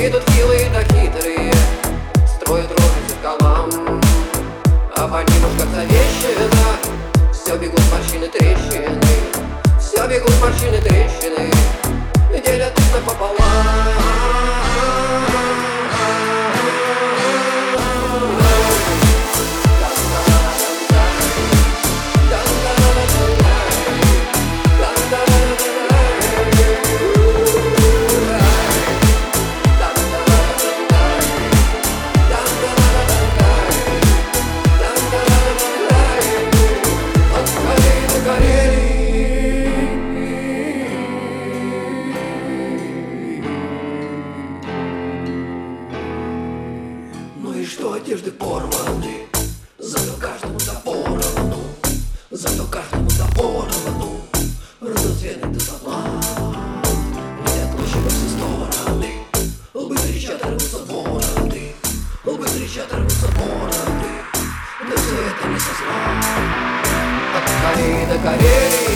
Идут хилые да хитрые Строят рожи зеркалам А по ним уж как завещено Все бегут морщины трещины Все бегут морщины трещины что одежды порваны. Зато каждому да поровну Зато каждому да поровну Разноцветный до зла. Летят ночи во все стороны. Лбы трещат, рвутся бороды. Лбы трещат, рвутся бороды. Да все это не со зла. От Кореи до Карелии